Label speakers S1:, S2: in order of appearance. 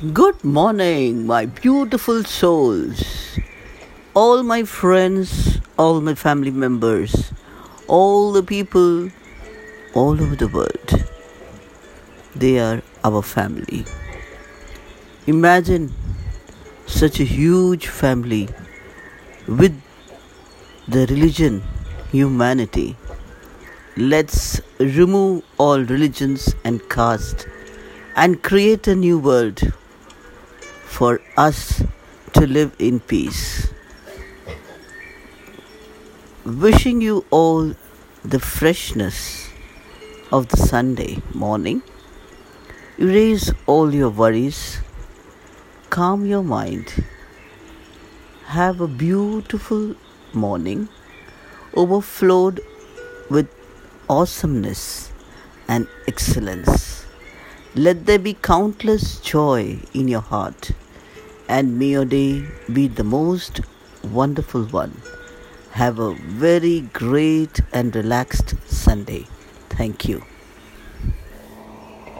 S1: Good morning, my beautiful souls. All my friends, all my family members, all the people all over the world. They are our family. Imagine such a huge family with the religion, humanity. Let's remove all religions and caste and create a new world for us to live in peace. Wishing you all the freshness of the Sunday morning. Erase all your worries. Calm your mind. Have a beautiful morning overflowed with awesomeness and excellence. Let there be countless joy in your heart and may your day be the most wonderful one. Have a very great and relaxed Sunday. Thank you.